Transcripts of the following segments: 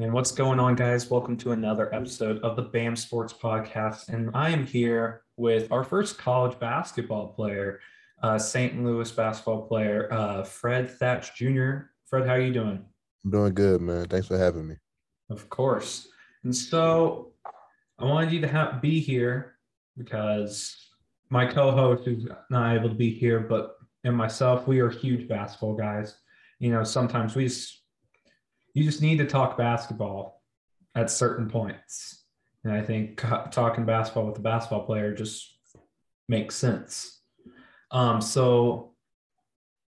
And what's going on, guys? Welcome to another episode of the BAM Sports Podcast. And I am here with our first college basketball player, uh, St. Louis basketball player, uh, Fred Thatch Jr. Fred, how are you doing? I'm doing good, man. Thanks for having me. Of course. And so I wanted you to have, be here because my co-host is not able to be here, but and myself, we are huge basketball guys. You know, sometimes we just you just need to talk basketball at certain points. And I think talking basketball with a basketball player just makes sense. Um, so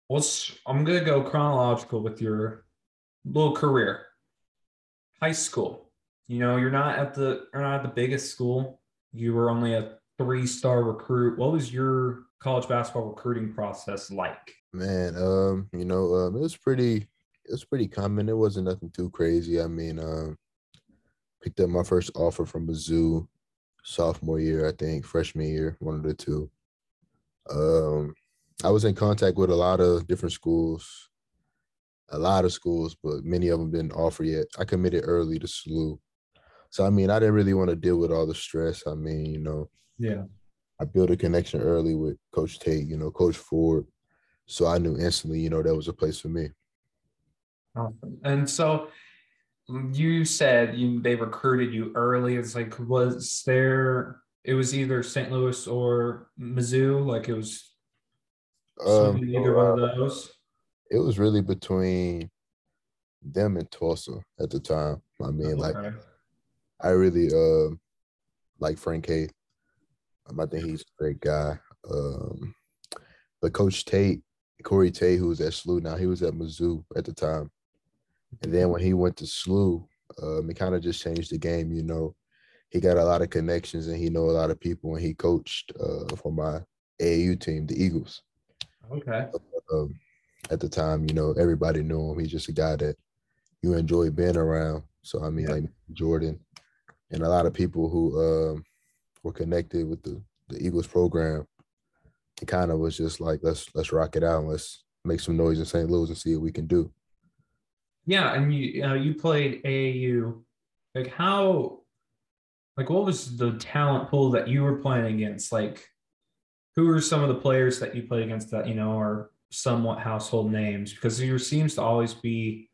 let's, I'm going to go chronological with your little career. High school, you know, you're not at the, you're not at the biggest school. You were only a three star recruit. What was your college basketball recruiting process like? Man, um, you know, um, it was pretty it was pretty common. It wasn't nothing too crazy. I mean, um, picked up my first offer from Mizzou sophomore year, I think, freshman year, one of the two. Um, I was in contact with a lot of different schools, a lot of schools, but many of them didn't offer yet. I committed early to SLU. So, I mean, I didn't really want to deal with all the stress. I mean, you know, yeah. I built a connection early with Coach Tate, you know, Coach Ford. So I knew instantly, you know, that was a place for me. Awesome. And so you said you they recruited you early. It's like was there it was either St. Louis or Mizzou, like it was um, either one of uh, those. It was really between them and Tulsa at the time. I mean, okay. like I really uh like Frank Haith. Um, I think he's a great guy. Um, but Coach Tate, Corey Tate, who was at SLU now, he was at Mizzou at the time. And then when he went to SLU, um, it kind of just changed the game. You know, he got a lot of connections and he know a lot of people. And he coached uh, for my AAU team, the Eagles. Okay. Um, at the time, you know, everybody knew him. He's just a guy that you enjoy being around. So I mean, yeah. like Jordan and a lot of people who um, were connected with the the Eagles program. It kind of was just like let's let's rock it out and let's make some noise in St. Louis and see what we can do. Yeah, and you uh, you played AAU. Like how, like what was the talent pool that you were playing against? Like, who are some of the players that you played against that you know are somewhat household names? Because there seems to always be,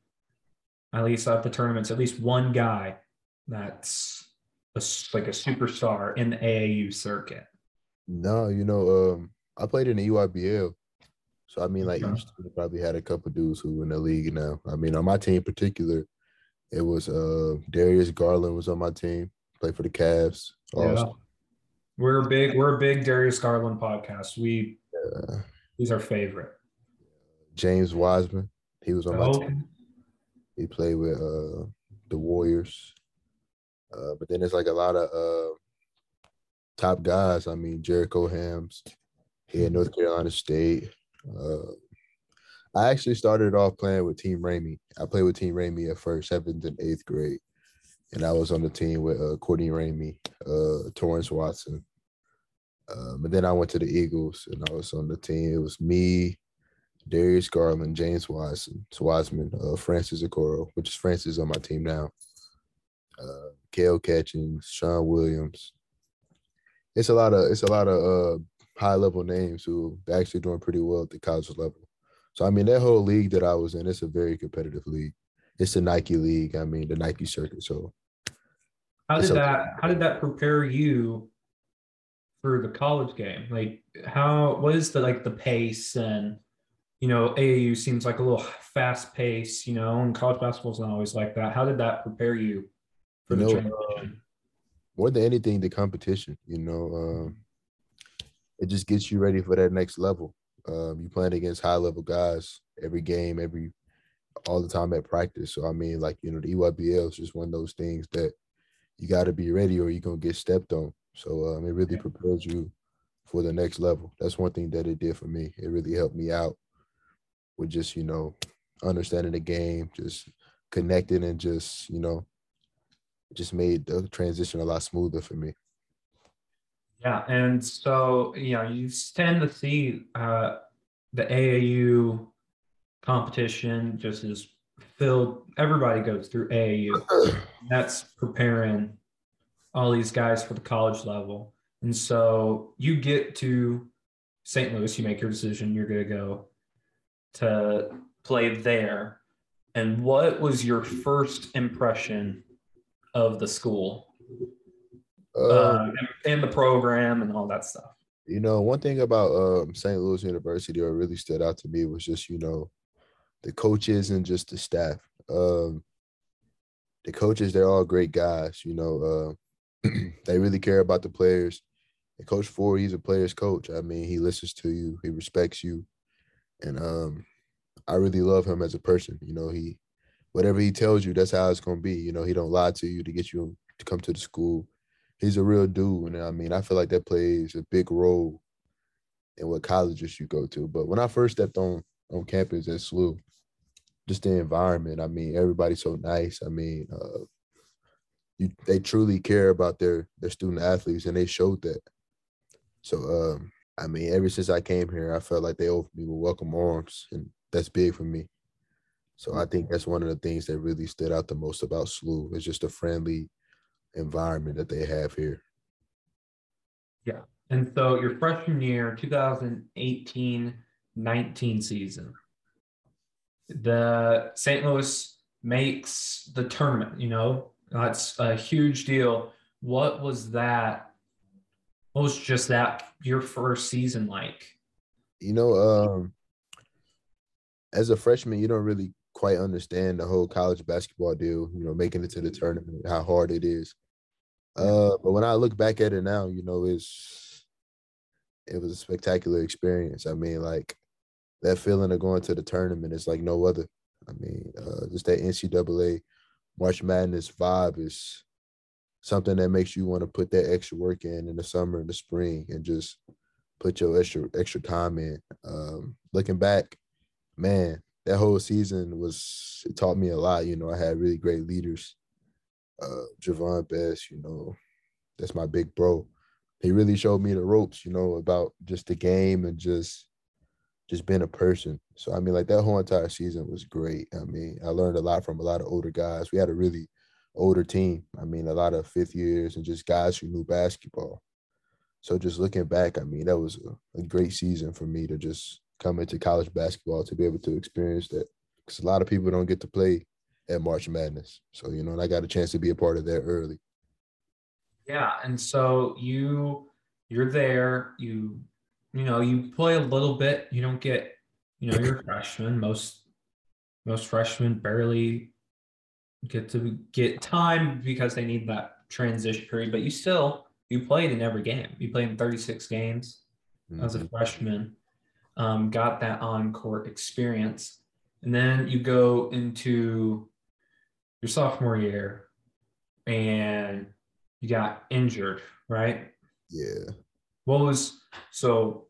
at least at the tournaments, at least one guy that's a, like a superstar in the AAU circuit. No, you know, um, I played in the EYBL so I mean, like yeah. each team probably had a couple dudes who were in the league now. I mean, on my team in particular, it was uh Darius Garland was on my team, played for the Cavs. Yeah. We're big we're a big Darius Garland podcast. We yeah. he's our favorite. James Wiseman, he was on my oh. team. He played with uh the Warriors. Uh, but then there's like a lot of uh top guys. I mean, Jericole Hellems, he had North Carolina State. Uh, I actually started off playing with Team Ramey. I played with Team Ramey at first, seventh and eighth grade, and I was on the team with uh, Courtney Ramey, uh, Torrence Watson. Um, and then I went to the Eagles, and I was on the team. It was me, Darius Garland, James Watson, Wiseman, uh, Francis Okoro, which is Francis on my team now. Uh, Kale Catchings, Sean Williams. It's a lot of it's a lot of uh, high level names who are actually doing pretty well at the college level. So I mean, that whole league that I was in, it's a very competitive league. It's the Nike league. I mean, the Nike circuit. So how did that how did that prepare you for the college game? Like how what is the like the pace and you know, AAU seems like a little fast pace, you know, and college basketball is not always like that. How did that prepare you for you the know, uh, more than anything, the competition, you know. Um, it just gets you ready for that next level. Um, you playing against high level guys every game, every all the time at practice. So I mean, like you know, the EYBL is just one of those things that you got to be ready, or you're gonna get stepped on. So um, it really prepares you for the next level. That's one thing that it did for me. It really helped me out with just you know understanding the game, just connecting, and just you know, just made the transition a lot smoother for me. Yeah, and so you know you tend to see uh, the AAU competition just as filled. Everybody goes through AAU. That's preparing all these guys for the college level. And so you get to St. Louis, you make your decision, you're going to go to play there. And what was your first impression of the school uh, uh, and, and, the program and all that stuff? You know, one thing about um, St. Louis University that really stood out to me was just, you know, the coaches and just the staff. Um, the coaches, they're all great guys. You know, uh, they really care about the players. And Coach Ford, he's a player's coach. I mean, he listens to you, he respects you, and um, I really love him as a person. You know, he whatever he tells you, that's how it's gonna be. You know, he don't lie to you to get you to come to the school. He's a real dude, and I mean, I feel like that plays a big role in what colleges you go to. But when I first stepped on on campus at SLU, just the environment. I mean, everybody's so nice. I mean, uh, you they truly care about their their student athletes, and they showed that. So, um, I mean, ever since I came here, I felt like they opened me with welcome arms, and that's big for me. So I think that's one of the things that really stood out the most about SLU is just a friendly environment that they have here. Yeah. And so your freshman year, 2018 19 season, the St. Louis makes the tournament, you know, that's a huge deal. What was that? What was just that your first season like? You know, um, as a freshman, you don't really quite understand the whole college basketball deal, you know, making it to the tournament, how hard it is. Uh, but when I look back at it now, you know, it's it was a spectacular experience. I mean, like that feeling of going to the tournament is like no other. I mean, uh, just that NCAA March Madness vibe is something that makes you want to put that extra work in in the summer and the spring and just put your extra extra time in. Um, looking back, man, that whole season was it taught me a lot. You know, I had really great leaders. Uh, Javon Bess, you know, that's my big bro. He really showed me the ropes, you know, about just the game and just just being a person. So I mean, like that whole entire season was great. I mean, I learned a lot from a lot of older guys. We had a really older team. I mean, a lot of fifth years and just guys who knew basketball. So just looking back, I mean, that was a, a great season for me to just come into college basketball to be able to experience that. Because a lot of people don't get to play at March Madness. So, you know, and I got a chance to be a part of that early. Yeah. And so you you're there, you you know, you play a little bit, you don't get, you know, you're a freshman. Most most freshmen barely get to get time because they need that transition period, but you still you played in every game. You played in 36 games mm-hmm. as a mm-hmm. freshman um, got that on court experience. And then you go into your sophomore year and you got injured, right? Yeah. What was so,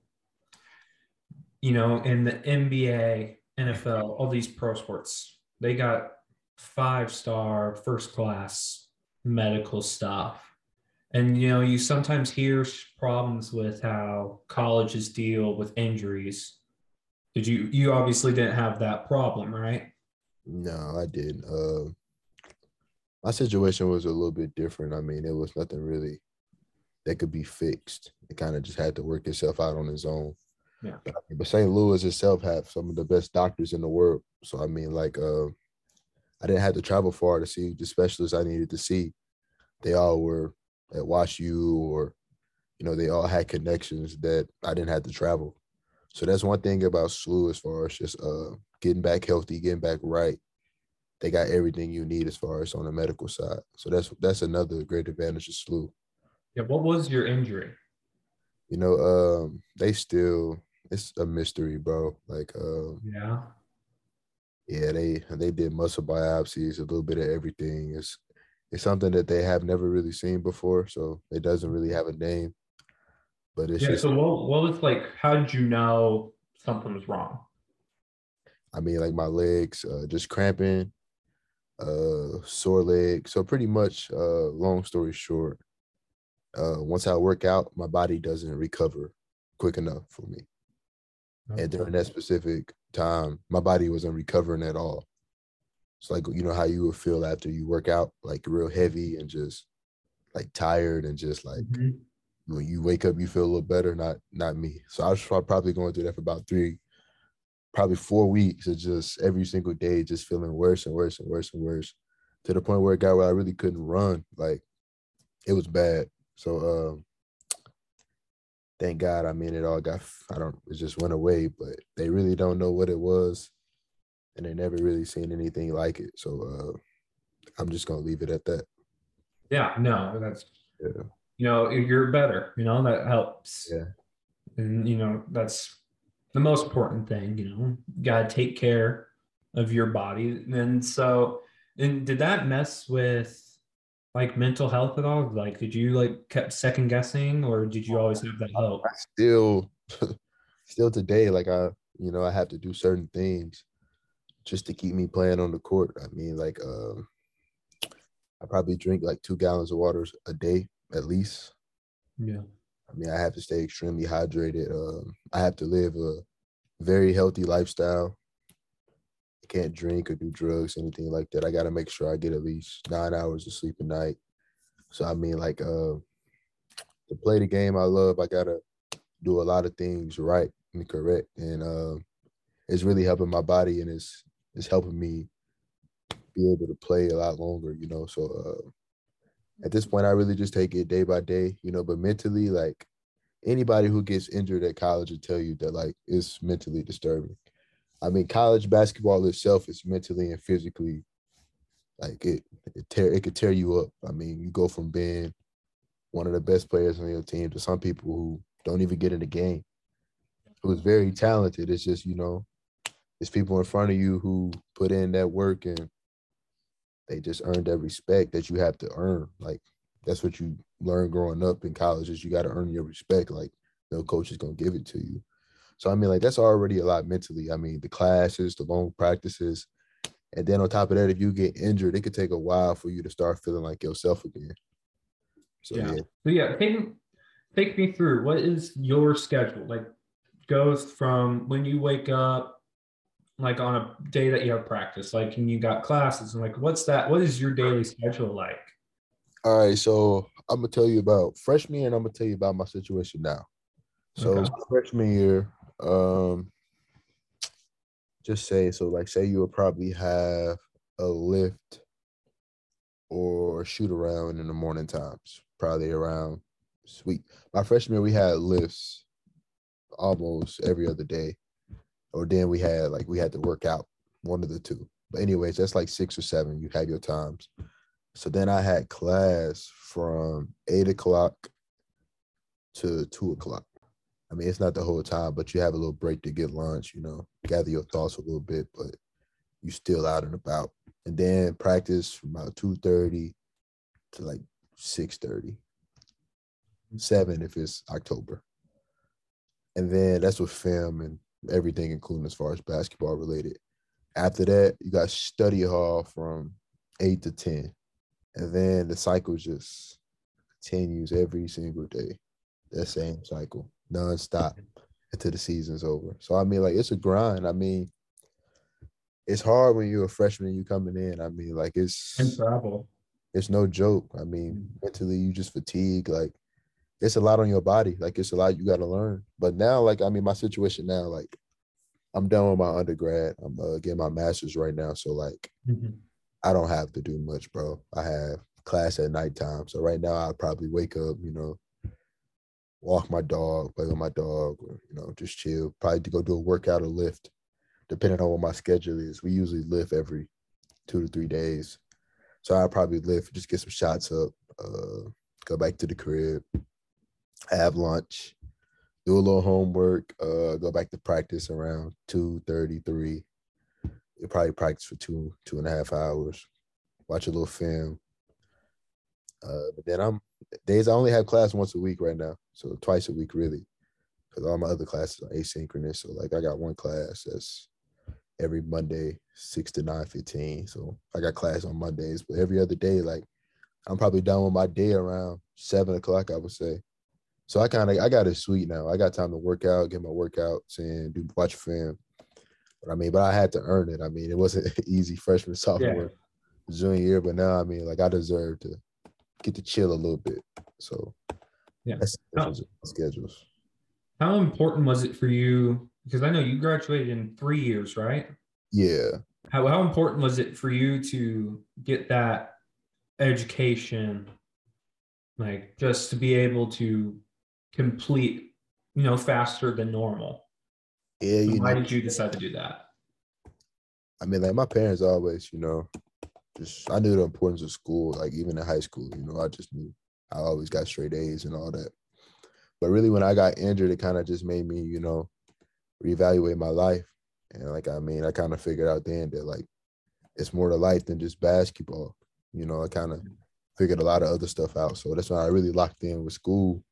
you know, in the NBA, NFL, all these pro sports, they got five star, first class medical stuff and you know you sometimes hear problems with how colleges deal with injuries did you you obviously didn't have that problem right no i didn't uh my situation was a little bit different. I mean it was nothing really that could be fixed. It kind of just had to work itself out on its own. Yeah. But, but st louis itself have some of the best doctors in the world. So i mean like uh i didn't have to travel far to see the specialists i needed to see. They all were at Wash U or, you know, they all had connections that I didn't have to travel. So that's one thing about SLU as far as just uh, getting back healthy, getting back right. They got everything you need as far as on the medical side. So that's that's another great advantage of SLU. Yeah. What was your injury? You know, um, they still it's a mystery, bro. Like, um, yeah, yeah, they they did muscle biopsies, a little bit of everything. It's it's something that they have never really seen before, so it doesn't really have a name. But it's yeah. Just, so what, what was like? How did you know something was wrong? I mean, like my legs uh, just cramping, uh, sore leg. So pretty much, uh, long story short, uh, once I work out, my body doesn't recover quick enough for me. Okay. And during that specific time, my body wasn't recovering at all. It's like you know how you would feel after you work out, like real heavy and just like tired and just like mm-hmm. when you wake up you feel a little better. Not not me. So I was probably going through that for about three, probably four weeks of just every single day just feeling worse and worse and worse and worse to the point where it got where I really couldn't run. Like it was bad. So um thank God. I mean, it all got, I don't, it just went away, but they really don't know what it was. And they never really seen anything like it. So uh, I'm just going to leave it at that. Yeah, no, that's, yeah. you know, you're better, you know, that helps. Yeah. And, you know, that's the most important thing, you know, got to take care of your body. And so, and did that mess with like mental health at all? Like, did you like kept second guessing, or did you always have that help? I still, still today, like I, you know, I have to do certain things just to keep me playing on the court. I mean, like, um, I probably drink like two gallons of water a day at least. Yeah. I mean, I have to stay extremely hydrated. Um, I have to live a very healthy lifestyle. I can't drink or do drugs, anything like that. I got to make sure I get at least nine hours of sleep a night. So I mean, like, uh, to play the game I love, I gotta do a lot of things right and correct, and uh, it's really helping my body, and it's it's helping me be able to play a lot longer. You know, so uh, at this point, I really just take it day by day. You know, but mentally, like anybody who gets injured at college will tell you that like it's mentally disturbing. I mean, college basketball itself is mentally and physically like it it tear it could tear you up. I mean, you go from being one of the best players on your team to some people who don't even get in the game. Who's very talented. It's just, you know, it's people in front of you who put in that work and they just earned that respect that you have to earn. Like that's what you learn growing up in college is you got to earn your respect. Like no coach is gonna give it to you. So I mean, like that's already a lot mentally. I mean, the classes, the long practices, and then on top of that, if you get injured, it could take a while for you to start feeling like yourself again. So yeah, yeah. So yeah, take take me through what is your schedule like? Goes from when you wake up, like on a day that you have practice, like and you got classes, and like what's that? What is your daily schedule like? All right, so I'm gonna tell you about freshman year, and I'm gonna tell you about my situation now. So okay. freshman year, um, just say so. Like, say you would probably have a lift or shoot around in the morning times, probably around sweet. My freshman year, we had lifts almost every other day, or then we had like we had to work out one of the two. But anyways, that's like six or seven. You have your times. So then I had class from eight o'clock to two o'clock. I mean, it's not the whole time, but you have a little break to get lunch, you know, gather your thoughts a little bit, but you still out and about. And then practice from about 2.30 to like 6.30, 7 if it's October. And then that's with film and everything, including as far as basketball related. After that, you got study hall from 8 to 10. And then the cycle just continues every single day, that same cycle nonstop until the season's over. So I mean, like it's a grind. I mean, it's hard when you're a freshman and you coming in. I mean, like it's and travel. It's no joke. I mean, mm-hmm. mentally you just fatigue. Like it's a lot on your body. Like it's a lot you got to learn. But now, like I mean, my situation now, like I'm done with my undergrad. I'm uh, getting my master's right now. So like, mm-hmm. I don't have to do much, bro. I have class at nighttime. So right now, I'll probably wake up, you know, walk my dog, play with my dog, or you know, just chill. Probably to go do a workout or lift, depending on what my schedule is. We usually lift every two to three days, so I probably lift, just get some shots up, uh, go back to the crib, have lunch, do a little homework, uh, go back to practice around two thirty three. You probably practice for two two and a half hours, watch a little film. Uh, but then I'm days I only have class once a week right now, so twice a week really, because all my other classes are asynchronous. So like I got one class that's every Monday six to nine fifteen. So I got class on Mondays, but every other day like I'm probably done with my day around seven o'clock. I would say. So I kind of I got it sweet now. I got time to work out, get my workouts, and do watch film. But I mean, but I had to earn it. I mean, it wasn't easy freshman, sophomore, yeah. junior year. But now, I mean, like I deserve to get to chill a little bit. So yeah, that's, that's how, schedules. How important was it for you? Because I know you graduated in three years, right? Yeah. How how important was it for you to get that education, like just to be able to complete, you know, faster than normal? Yeah. You why know, did you decide to do that? I mean, like my parents always, you know, just I knew the importance of school. Like even in high school, you know, I just knew I always got straight A's and all that. But really, when I got injured, it kind of just made me, you know, reevaluate my life. And like, I mean, I kind of figured out then that like it's more to life than just basketball. You know, I kind of figured a lot of other stuff out. So that's why I really locked in with school.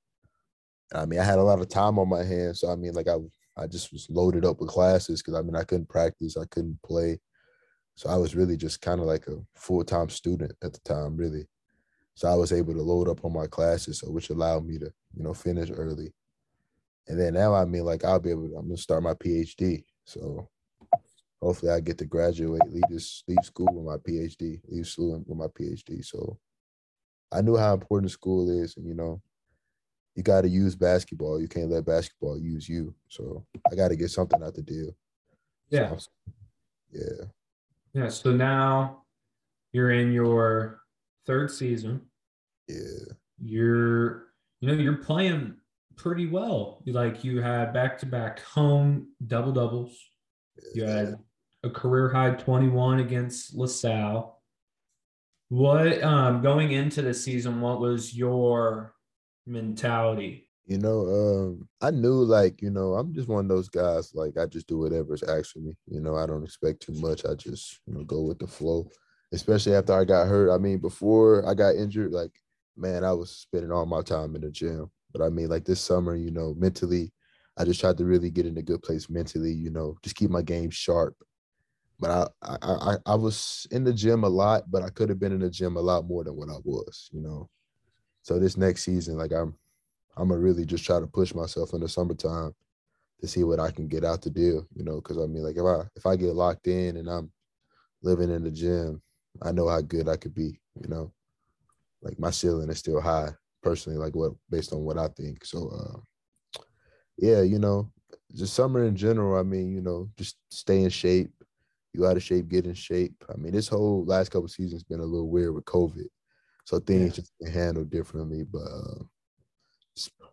I mean, I had a lot of time on my hands. So I mean, like I I just was loaded up with classes because I mean I couldn't practice, I couldn't play. So I was really just kind of like a full-time student at the time, really. So I was able to load up on my classes, so which allowed me to, you know, finish early. And then now I mean like I'll be able to, I'm gonna start my PhD. So hopefully I get to graduate, leave this leave school with my PhD, leave school with my PhD. So I knew how important school is, and you know, you got to use basketball. You can't let basketball use you. So I got to get something out the deal. Yeah. So, yeah. Yeah. So now you're in your third season. Yeah. You're, you know, you're playing pretty well. Like you had back to back home double doubles. You had a career high 21 against LaSalle. What um going into the season, what was your mentality? You know, um, I knew like, you know, I'm just one of those guys, like I just do whatever's asked of me. You know, I don't expect too much. I just, you know, go with the flow. Especially after I got hurt. I mean, before I got injured, like, man, I was spending all my time in the gym. But I mean, like this summer, you know, mentally, I just tried to really get in a good place mentally, you know, just keep my game sharp. But I, I I I was in the gym a lot, but I could have been in the gym a lot more than what I was, you know. So this next season, like I'm I'm gonna really just try to push myself in the summertime to see what I can get out to do. you know, because I mean, like if I if I get locked in and I'm living in the gym, I know how good I could be, you know. Like my ceiling is still high, personally, like what based on what I think. So uh, yeah, you know, just summer in general, I mean, you know, just stay in shape. You out of shape, get in shape. I mean, this whole last couple seasons been a little weird with COVID. So things yeah. just handled differently, but uh,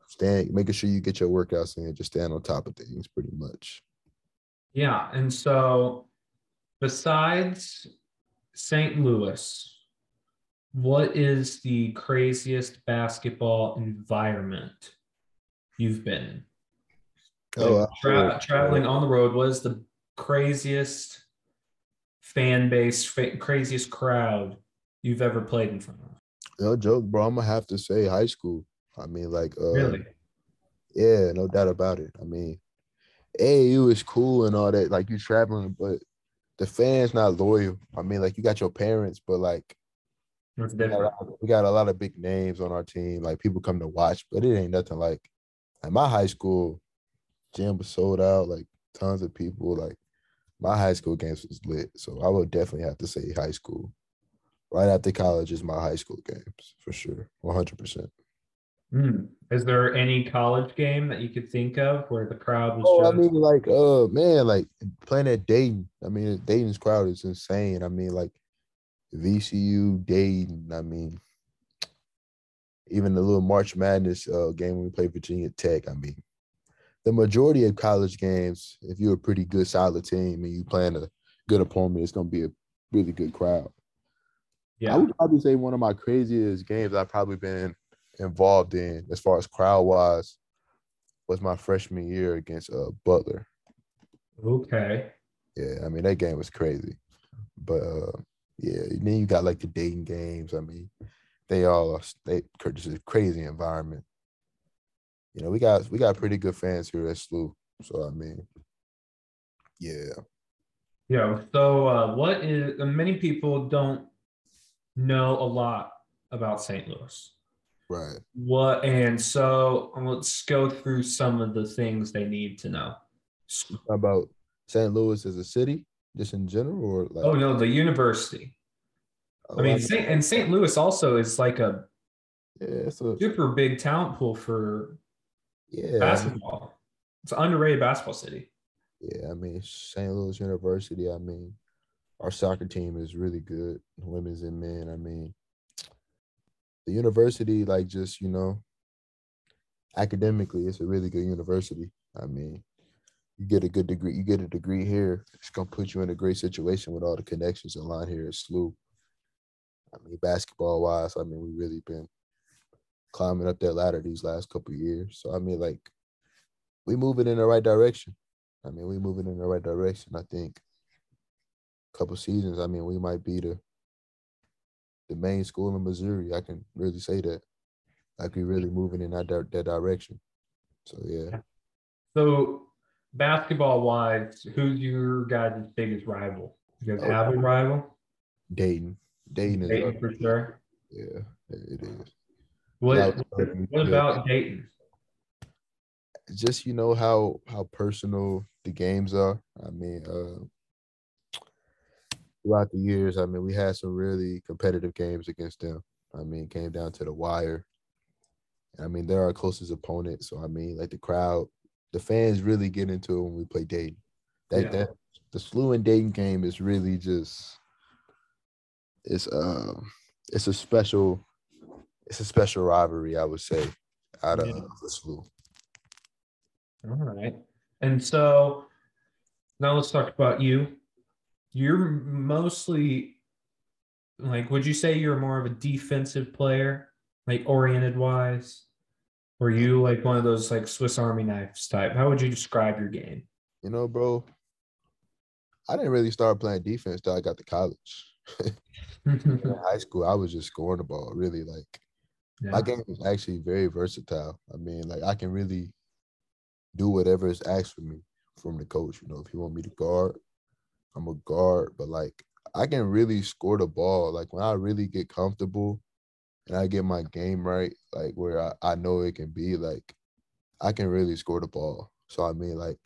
stand making sure you get your workouts in, just stand on top of things pretty much. Yeah. And so besides St. Louis, what is the craziest basketball environment you've been in? Oh, tra- traveling on the road, what is the craziest fan base, fa- craziest crowd you've ever played in front of? No joke, bro. I'm gonna have to say high school. I mean, like, uh, really? Yeah, no doubt about it. I mean, AAU is cool and all that. Like you traveling, but the fans not loyal. I mean, like you got your parents, but like we got, we got, a lot of big names on our team. Like people come to watch, but it ain't nothing like at my high school. Gym was sold out. Like tons of people. Like my high school games was lit. So I would definitely have to say high school. Right after college is my high school games for sure, one hundred percent. Mm. Is there any college game that you could think of where the crowd was? Oh, just... I mean, like, uh, man, like playing at Dayton. I mean, Dayton's crowd is insane. I mean, like VCU, Dayton. I mean, even the little March Madness uh, game when we played Virginia Tech. I mean, the majority of college games, if you're a pretty good, solid team and you playing a good opponent, it's gonna be a really good crowd. Yeah, I would probably say one of my craziest games I've probably been involved in as far as crowd wise was my freshman year against uh, Butler. Okay. Yeah, I mean that game was crazy, but uh, yeah, then you got like the Dayton games. I mean, they all are they just a crazy environment. You know, we got we got pretty good fans here at SLU. So I mean, yeah. Yeah. So uh, what is many people don't know a lot about St. Louis. Right. What and so let's go through some of the things they need to know. About St. Louis as a city, just in general, or like? Oh no, the university. I mean, Saint, and St. Louis also is like a yeah, it's a super big talent pool for yeah basketball. It's an underrated basketball city. Yeah, I mean St. Louis University. I mean, our soccer team is really good, women's and men. I mean, the university, like just you know, academically, it's a really good university. I mean, you get a good degree, you get a degree here, it's gonna put you in a great situation with all the connections aligned here at SLU. I mean, basketball wise, I mean, we've really been climbing up that ladder these last couple years. So I mean, like, we moving in the right direction. I mean, we moving in the right direction. I think couple seasons, I mean, we might be the the main school in Missouri. I can really say that. Like we're really moving in that that direction. So yeah. So basketball wise, who's your guys' biggest rival? You guys oh, have a rival? Dayton. Dayton is Dayton for sure. Yeah, it is. What, what about Dayton? Just you know how how personal the games are. I mean, uh throughout the years, I mean, we had some really competitive games against them. I mean, came down to the wire. I mean, they're our closest opponent. So I mean, like the crowd, the fans really get into it when we play Dayton. That yeah. that the SLU and Dayton game is really just it's um it's a special it's a special rivalry, I would say, out of yeah. the SLU. All right. And so now let's talk about you. You're mostly like would you say you're more of a defensive player like oriented wise? Were you like one of those like Swiss Army knives type? How would you describe your game? You know, bro, I didn't really start playing defense till I got to college. in high school, I was just scoring the ball. Really, like yeah. my game is actually very versatile. I mean, like I can really do whatever is asked for me from the coach. You know, if you want me to guard, I'm a guard. But like I can really score the ball. Like when I really get comfortable and I get my game right, like where I, I know it can be, like I can really score the ball. So I mean, like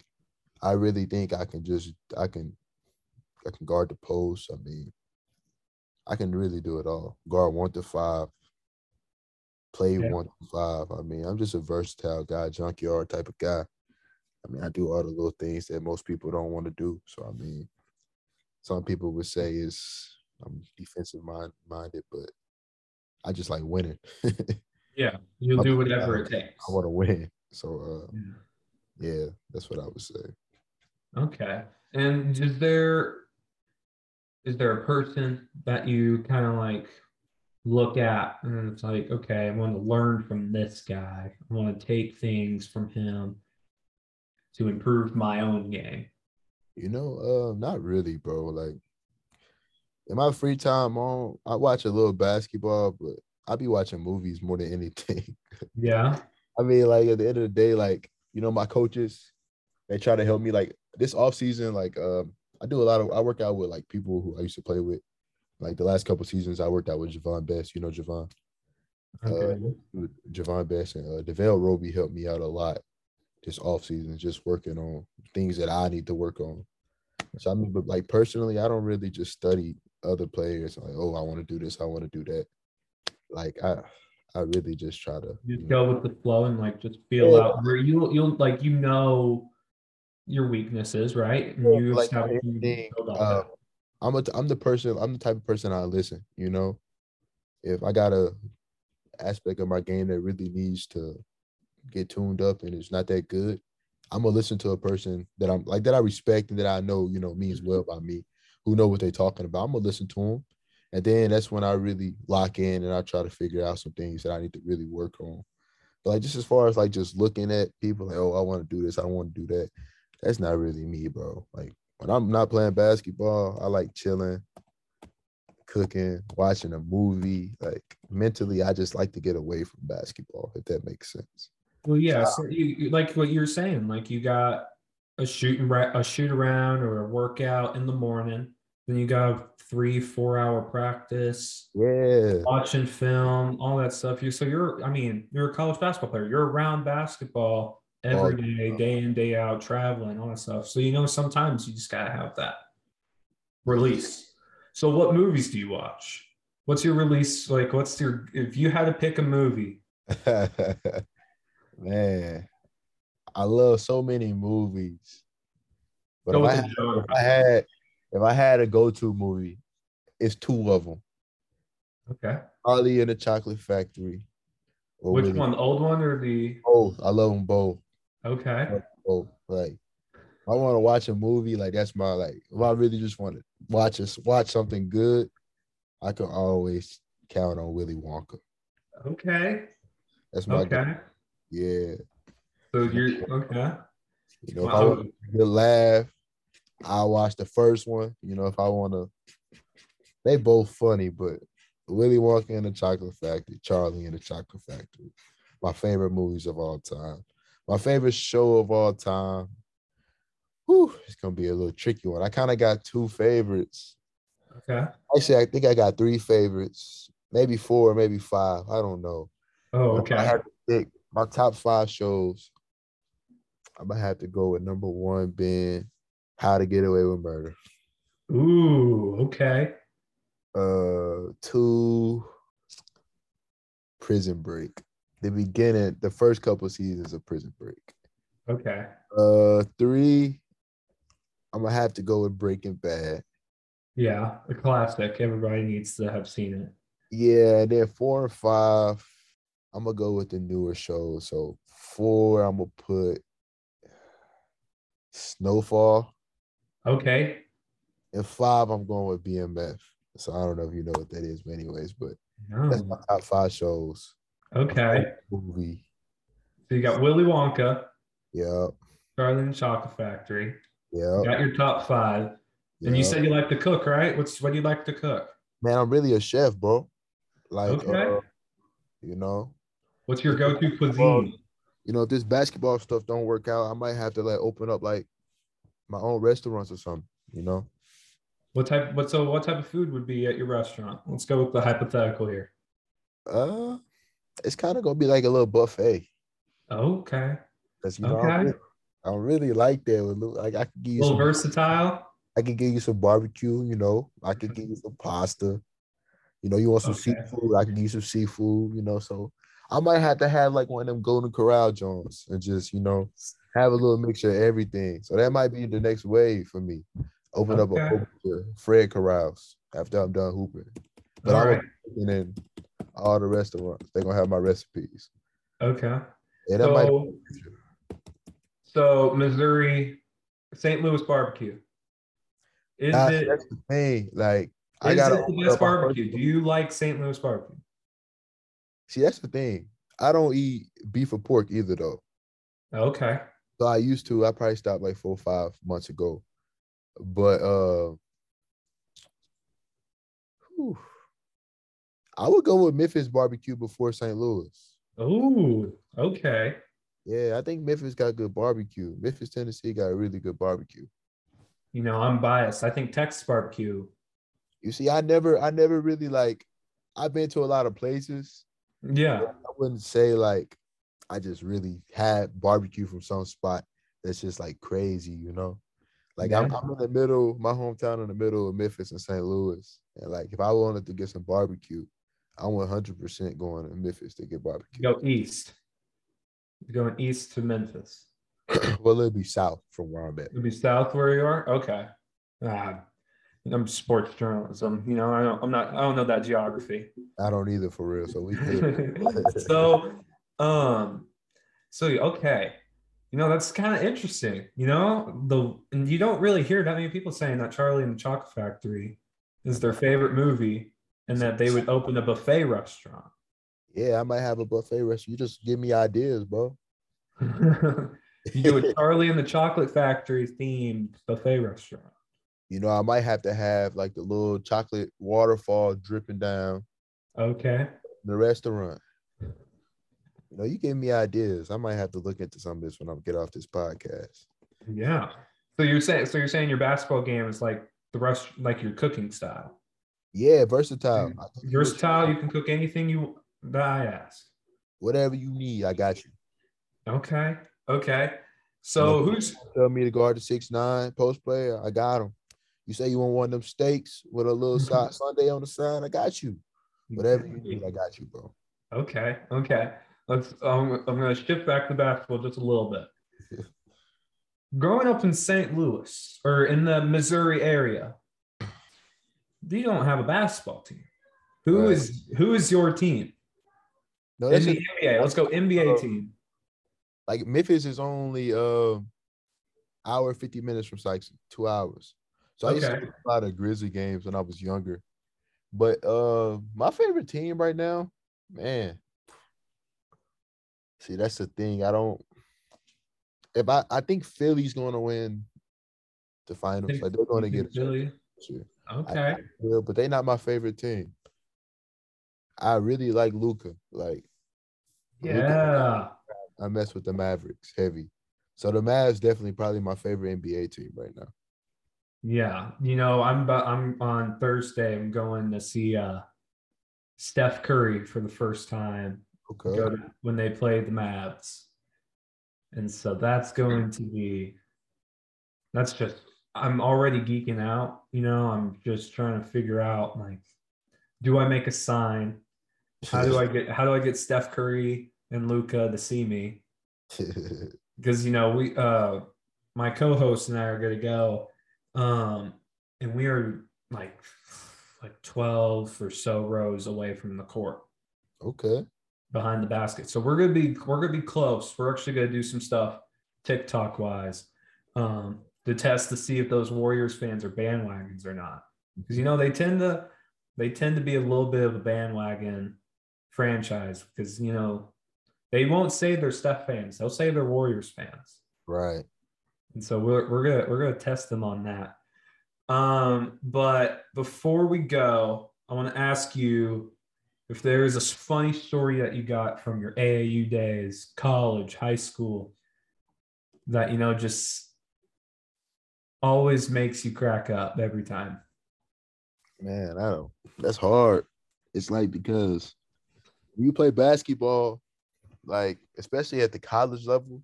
I really think I can just I can I can guard the post. I mean, I can really do it all. Guard one to five, play yeah. one to five. I mean, I'm just a versatile guy, junkyard type of guy. I mean, I do all the little things that most people don't want to do. So I mean, some people would say is I'm defensive mind minded, but I just like winning. yeah, you'll do whatever it takes. I want to win. So uh, yeah. yeah, that's what I would say. Okay. And is there is there a person that you kind of like look at and it's like, okay, I want to learn from this guy. I want to take things from him to improve my own game? You know, uh, not really, bro. Like in my free time, on I watch a little basketball, but I be watching movies more than anything. Yeah. I mean, like at the end of the day, like you know, my coaches, they try to help me. Like this off season, like um, I do a lot of I work out with like people who I used to play with. Like the last couple seasons, I worked out with Javon Bess. You know Javon. Okay. Uh, Javon Bess and uh, Davell Roby helped me out a lot this off season, just working on things that I need to work on. So I mean, but like personally, I don't really just study other players. Like, oh, I want to do this, I want to do that. Like I, I really just try to you just go know. with the flow and like just feel yeah. out where you you'll like you know your weaknesses, right? And you like to uh, I'm a I'm the person I'm the type of person I listen. You know, if I got a aspect of my game that really needs to get tuned up and it's not that good, I'm gonna listen to a person that I'm like that I respect and that I know you know means mm-hmm. well by me, who know what they're talking about. I'm gonna listen to them, and then that's when I really lock in and I try to figure out some things that I need to really work on. But like just as far as like just looking at people like, oh, I want to do this, I want to do that. That's not really me, bro. Like when I'm not playing basketball, I like chilling, cooking, watching a movie. Like mentally, I just like to get away from basketball, if that makes sense. Well, yeah, so you, like what you're saying, like you got a shooting a shoot around or a workout in the morning, then you got three four hour practice, yeah, watching film, all that stuff. You so you're, I mean, you're a college basketball player. You're around basketball every oh, day, day in, day out, traveling, all that stuff. So you know, sometimes you just gotta have that release. So what movies do you watch? What's your release like? What's your if you had to pick a movie? Man, I love so many movies. But if I, had, if I had if I had a go-to movie, it's two of them. Okay. Charlie and the Chocolate Factory. Which one, the old one or the? Both. I love them both. Okay. Both. Like, I want to watch a movie. Like that's my like. If I really just want to watch us watch something good, I can always count on Willy Wonka. Okay. That's my. Okay. Yeah. So you're okay. You know, wow. if I want laugh, I'll watch the first one. You know, if I want to, they both funny, but Willy Wonka and the Chocolate Factory, Charlie and the Chocolate Factory, my favorite movies of all time. My favorite show of all time. Whew, it's gonna be a little tricky one. I kind of got two favorites. Okay. Actually, I think I got three favorites, maybe four, maybe five. I don't know. Oh, okay. I had to pick my top five shows. I'm gonna have to go with number one being How to Get Away with Murder. Ooh, okay. Uh, two Prison Break. The beginning, the first couple seasons of Prison Break. Okay. Uh, three. I'm gonna have to go with Breaking Bad. Yeah, a classic. Everybody needs to have seen it. Yeah, and then four and five. I'm gonna go with the newer shows. So four, I'm gonna put Snowfall. Okay. And five, I'm going with BMF. So I don't know if you know what that is, but anyways, but no. that's my top five shows. Okay. Movie. So you got Willy Wonka. Yep. Charlie and the Chocolate Factory. Yeah. Got your top five. Yep. And you said you like to cook, right? What's what do you like to cook? Man, I'm really a chef, bro. Like, okay. Uh, you know. What's your go-to cuisine? You know, if this basketball stuff don't work out, I might have to like open up like my own restaurants or something. You know. What type? What so? What type of food would be at your restaurant? Let's go with the hypothetical here. Uh, it's kind of gonna be like a little buffet. Okay. Because you know, okay. I, really, I really like that. Like I can give you a little some, versatile. I can give you some barbecue. You know, I can give you some pasta. You know, you want some okay. seafood? I can give you some seafood. You know, so I might have to have like one of them Golden Corral Jones and just you know have a little mixture of everything. So that might be the next wave for me. Open okay. up a Fred Corrals after I'm done hooping. But I'm right. in all the restaurants. They're gonna have my recipes. Okay. And that so, so Missouri, St. Louis barbecue. Is nah, it that's the thing? Like I got the best barbecue. Do you like St. Louis barbecue? See, that's the thing. I don't eat beef or pork either though. Okay. So I used to. I probably stopped like four or five months ago. But uh whew, I would go with Memphis barbecue before St. Louis. Oh, okay. Yeah, I think Memphis got good barbecue. Memphis, Tennessee got a really good barbecue. You know, I'm biased. I think Texas barbecue. You see, I never, I never really like. I've been to a lot of places. Yeah. I wouldn't say like I just really had barbecue from some spot that's just like crazy, you know. Like yeah. I'm, I'm, in the middle, my hometown in the middle of Memphis and St. Louis, and like if I wanted to get some barbecue, I'm 100 percent going to Memphis to get barbecue. Go east. You're going east to Memphis. well, it'll be south from where I'm at. It'll be south where you are. Okay. Uh, I'm sports journalism. You know, I don't, I'm not. I don't know that geography. I don't either, for real. So we. so, um, so okay you know that's kind of interesting you know the and you don't really hear that many people saying that charlie and the chocolate factory is their favorite movie and that they would open a buffet restaurant yeah i might have a buffet restaurant you just give me ideas bro you do a charlie and the chocolate factory themed buffet restaurant you know i might have to have like the little chocolate waterfall dripping down okay the restaurant you know, you gave me ideas. I might have to look into some of this when I get off this podcast. Yeah. So you're saying so you're saying your basketball game is like the rest like your cooking style. Yeah, versatile. Mm-hmm. Versatile. You can cook anything you that I ask. Whatever you need, I got you. Okay. Okay. So you know, who's tell me to guard the six nine post player? I got him. You say you want one of them steaks with a little side Sunday on the side? I got you. Whatever you need, I got you, bro. Okay. Okay. Let's. Um, I'm going to shift back to basketball just a little bit. Growing up in St. Louis or in the Missouri area, you don't have a basketball team. Who right. is who is your team? No, in the NBA. Let's go NBA uh, team like Memphis is only uh hour 50 minutes from Sykes, two hours. So I used to a lot of Grizzly games when I was younger. But uh my favorite team right now, man. See, that's the thing. I don't if I I think Philly's gonna win the finals. Like they're gonna get Philly. Okay. I, but they're not my favorite team. I really like Luka. Like yeah. Luka, I mess with the Mavericks heavy. So the Mavs definitely probably my favorite NBA team right now. Yeah, you know, I'm I'm on Thursday. I'm going to see uh Steph Curry for the first time. Okay. To, when they play the Mavs, and so that's going to be. That's just. I'm already geeking out. You know, I'm just trying to figure out like, do I make a sign? How do I get? How do I get Steph Curry and Luka to see me because you know we uh my co-host and I are gonna go um and we are like like 12 or so rows away from the court okay behind the basket so we're gonna be we're gonna be close we're actually gonna do some stuff tiktok wise um to test to see if those warriors fans are bandwagons or not because you know they tend to they tend to be a little bit of a bandwagon franchise because you know they won't say they're Steph fans. They'll say they're Warriors fans. Right. And so we're we're gonna we're gonna test them on that. Um, but before we go, I want to ask you if there is a funny story that you got from your AAU days, college, high school, that you know just always makes you crack up every time. Man, I don't. That's hard. It's like because you play basketball, like especially at the college level,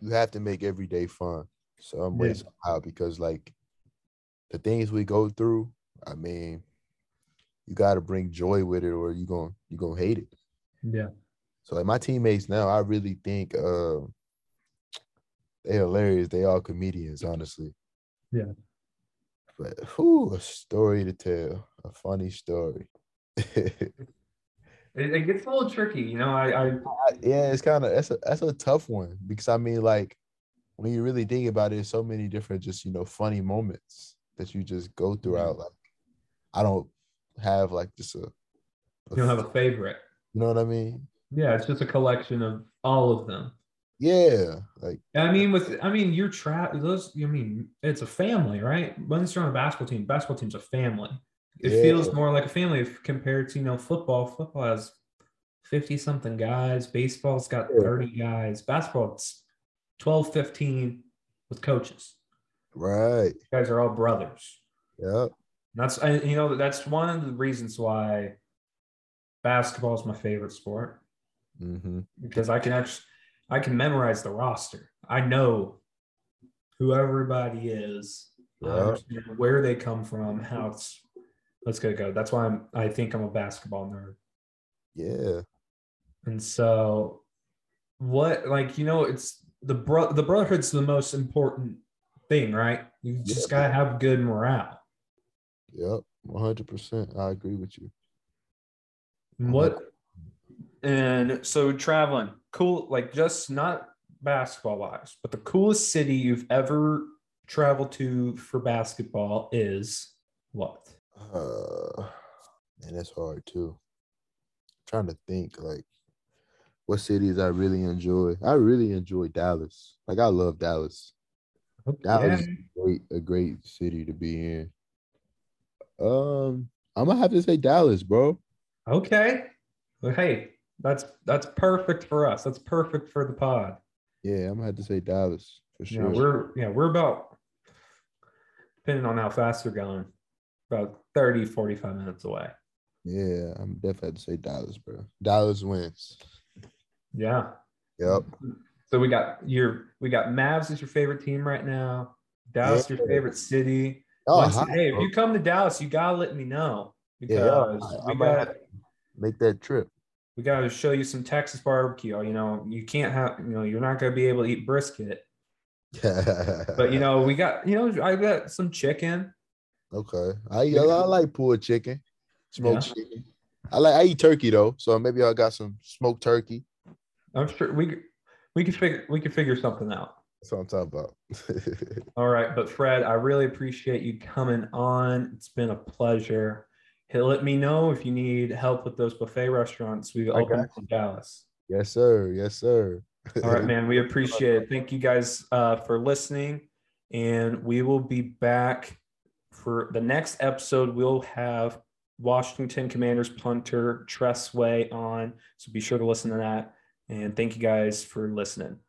you have to make every day fun. So I'm yeah. somehow because like the things we go through, I mean, you got to bring joy with it, or you gonna you gonna hate it. Yeah. So like my teammates now, I really think uh, they're hilarious. They are comedians, honestly. Yeah. But who a story to tell, a funny story. It, it gets a little tricky, you know. I, I yeah, it's kind of that's a that's a tough one because I mean, like when you really think about it, so many different just you know funny moments that you just go throughout. Mm-hmm. Like I don't have like just a, a you don't have a favorite. You know what I mean? Yeah, it's just a collection of all of them. Yeah, like I mean, with I mean, you're trapped. Those, I mean, it's a family, right? Once you're on a basketball team, basketball team's a family it yeah. feels more like a family compared to you know football. Football has fifty something guys. Baseball's got yeah. thirty guys. Basketball it's 12, 15 with coaches. Right. You guys are all brothers. Yeah. That's I, you know that's one of the reasons why basketball is my favorite sport. Mm-hmm. Because I can actually I can memorize the roster. I know who everybody is, yeah. where they come from, how it's Let's go go. That's why I'm. I think I'm a basketball nerd. Yeah. And so, what like you know, it's the bro the brotherhood's the most important thing, right? You just yeah. gotta have good morale. Yep, one hundred percent. I agree with you. What? And so traveling, cool. Like just not basketball wise, but the coolest city you've ever traveled to for basketball is what? Uh, and that's hard too. I'm trying to think like what cities I really enjoy. I really enjoy Dallas. Like I love Dallas. Okay. Dallas is a great, a great city to be in. Um, I'm gonna have to say Dallas, bro. Okay. Well, hey, that's that's perfect for us. That's perfect for the pod. Yeah, I'm gonna have to say Dallas for sure. Yeah, we're yeah, we're about depending on how fast we're going, about 30, 45 minutes away. Yeah, I'm definitely going to say Dallas, bro. Dallas wins. Yeah. Yep. So we got your we got Mavs is your favorite team right now. Dallas yeah. your favorite city. Oh, Once, hey, if you come to Dallas, you gotta let me know because yeah, I, I we gotta make that trip. We got to show you some Texas barbecue. You know, you can't have, you know, you're not gonna be able to eat brisket. but you know, we got, you know, I got some chicken. Okay, I I like pulled chicken, smoked yeah. chicken. I like I eat turkey though, so maybe I got some smoked turkey. I'm sure we we can figure we can figure something out. That's what I'm talking about. All right, but Fred, I really appreciate you coming on. It's been a pleasure. Hey, let me know if you need help with those buffet restaurants we opened in Dallas. Yes, sir. Yes, sir. All right, man. We appreciate it. Thank you guys uh, for listening, and we will be back for the next episode. We'll have Washington Commanders punter Tress Way on, so be sure to listen to that. And thank you guys for listening.